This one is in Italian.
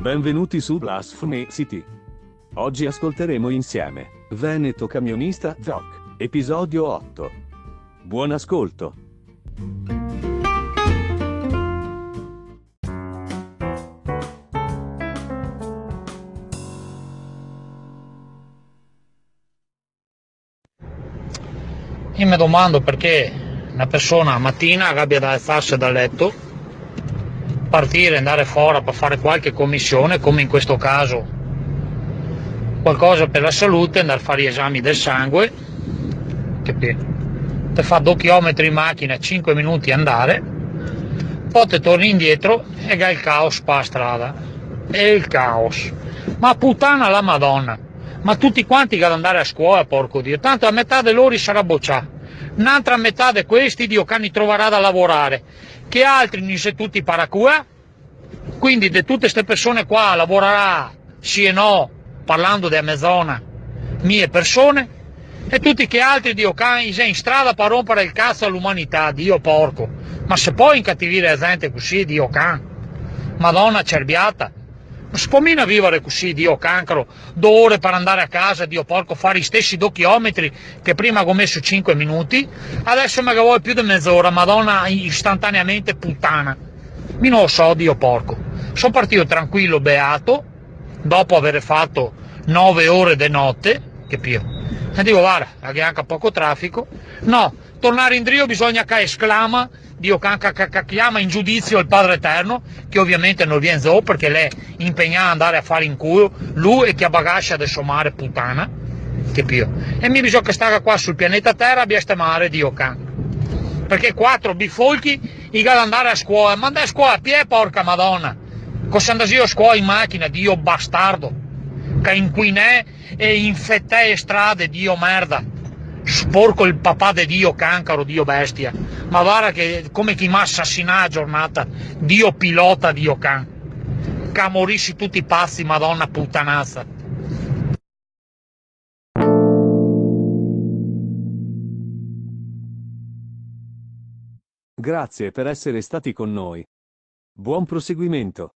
Benvenuti su Blasphemy City. Oggi ascolteremo insieme Veneto Camionista Zoc, episodio 8. Buon ascolto. Io mi domando perché una persona mattina abbia da alzarsi dal letto, partire, andare fuori per fare qualche commissione, come in questo caso qualcosa per la salute, andare a fare gli esami del sangue, che te fa 2 km in macchina, 5 minuti andare, poi te torni indietro e hai il caos per la strada. E il caos. Ma puttana la madonna! Ma tutti quanti che ad andare a scuola, porco Dio, tanto a metà di loro sarà bocciato un'altra metà di questi Dio cani troverà da lavorare, che altri non se tutti paracua, quindi di tutte queste persone qua lavorerà sì e no, parlando di mezz'ora, mie persone, e tutti che altri Dio cani in strada per rompere il cazzo all'umanità, Dio porco, ma se puoi incattivire la gente così, Dio can, madonna cerbiata, può mica vivere così, Dio cancro, due ore per andare a casa, Dio porco, fare gli stessi due chilometri che prima ho messo 5 minuti, adesso me vuoi più di mezz'ora, madonna, istantaneamente puttana. Mi non lo so, Dio porco. Sono partito tranquillo, beato, dopo aver fatto 9 ore di notte, che più. E dico, guarda, che anche poco traffico. No, tornare in Drio bisogna che esclama Dio chiama in giudizio il Padre Eterno, che ovviamente non viene zo perché lei impegna ad andare a fare in culo, lui e che bagascia suo mare puttana, che più. E mi bisogna che stare qua sul pianeta Terra abbia ste mare Dio can. Perché quattro bifolchi, i ad andare a scuola, ma andare a scuola a piedi porca madonna. Cosa andassi a scuola in macchina, Dio bastardo, che inquinè e infettè strade, Dio merda sporco il papà di Dio cancaro, Dio bestia, ma guarda che come chi mi assassina a giornata, Dio pilota, Dio can, camorisci tutti pazzi, madonna puttanazza. Grazie per essere stati con noi. Buon proseguimento.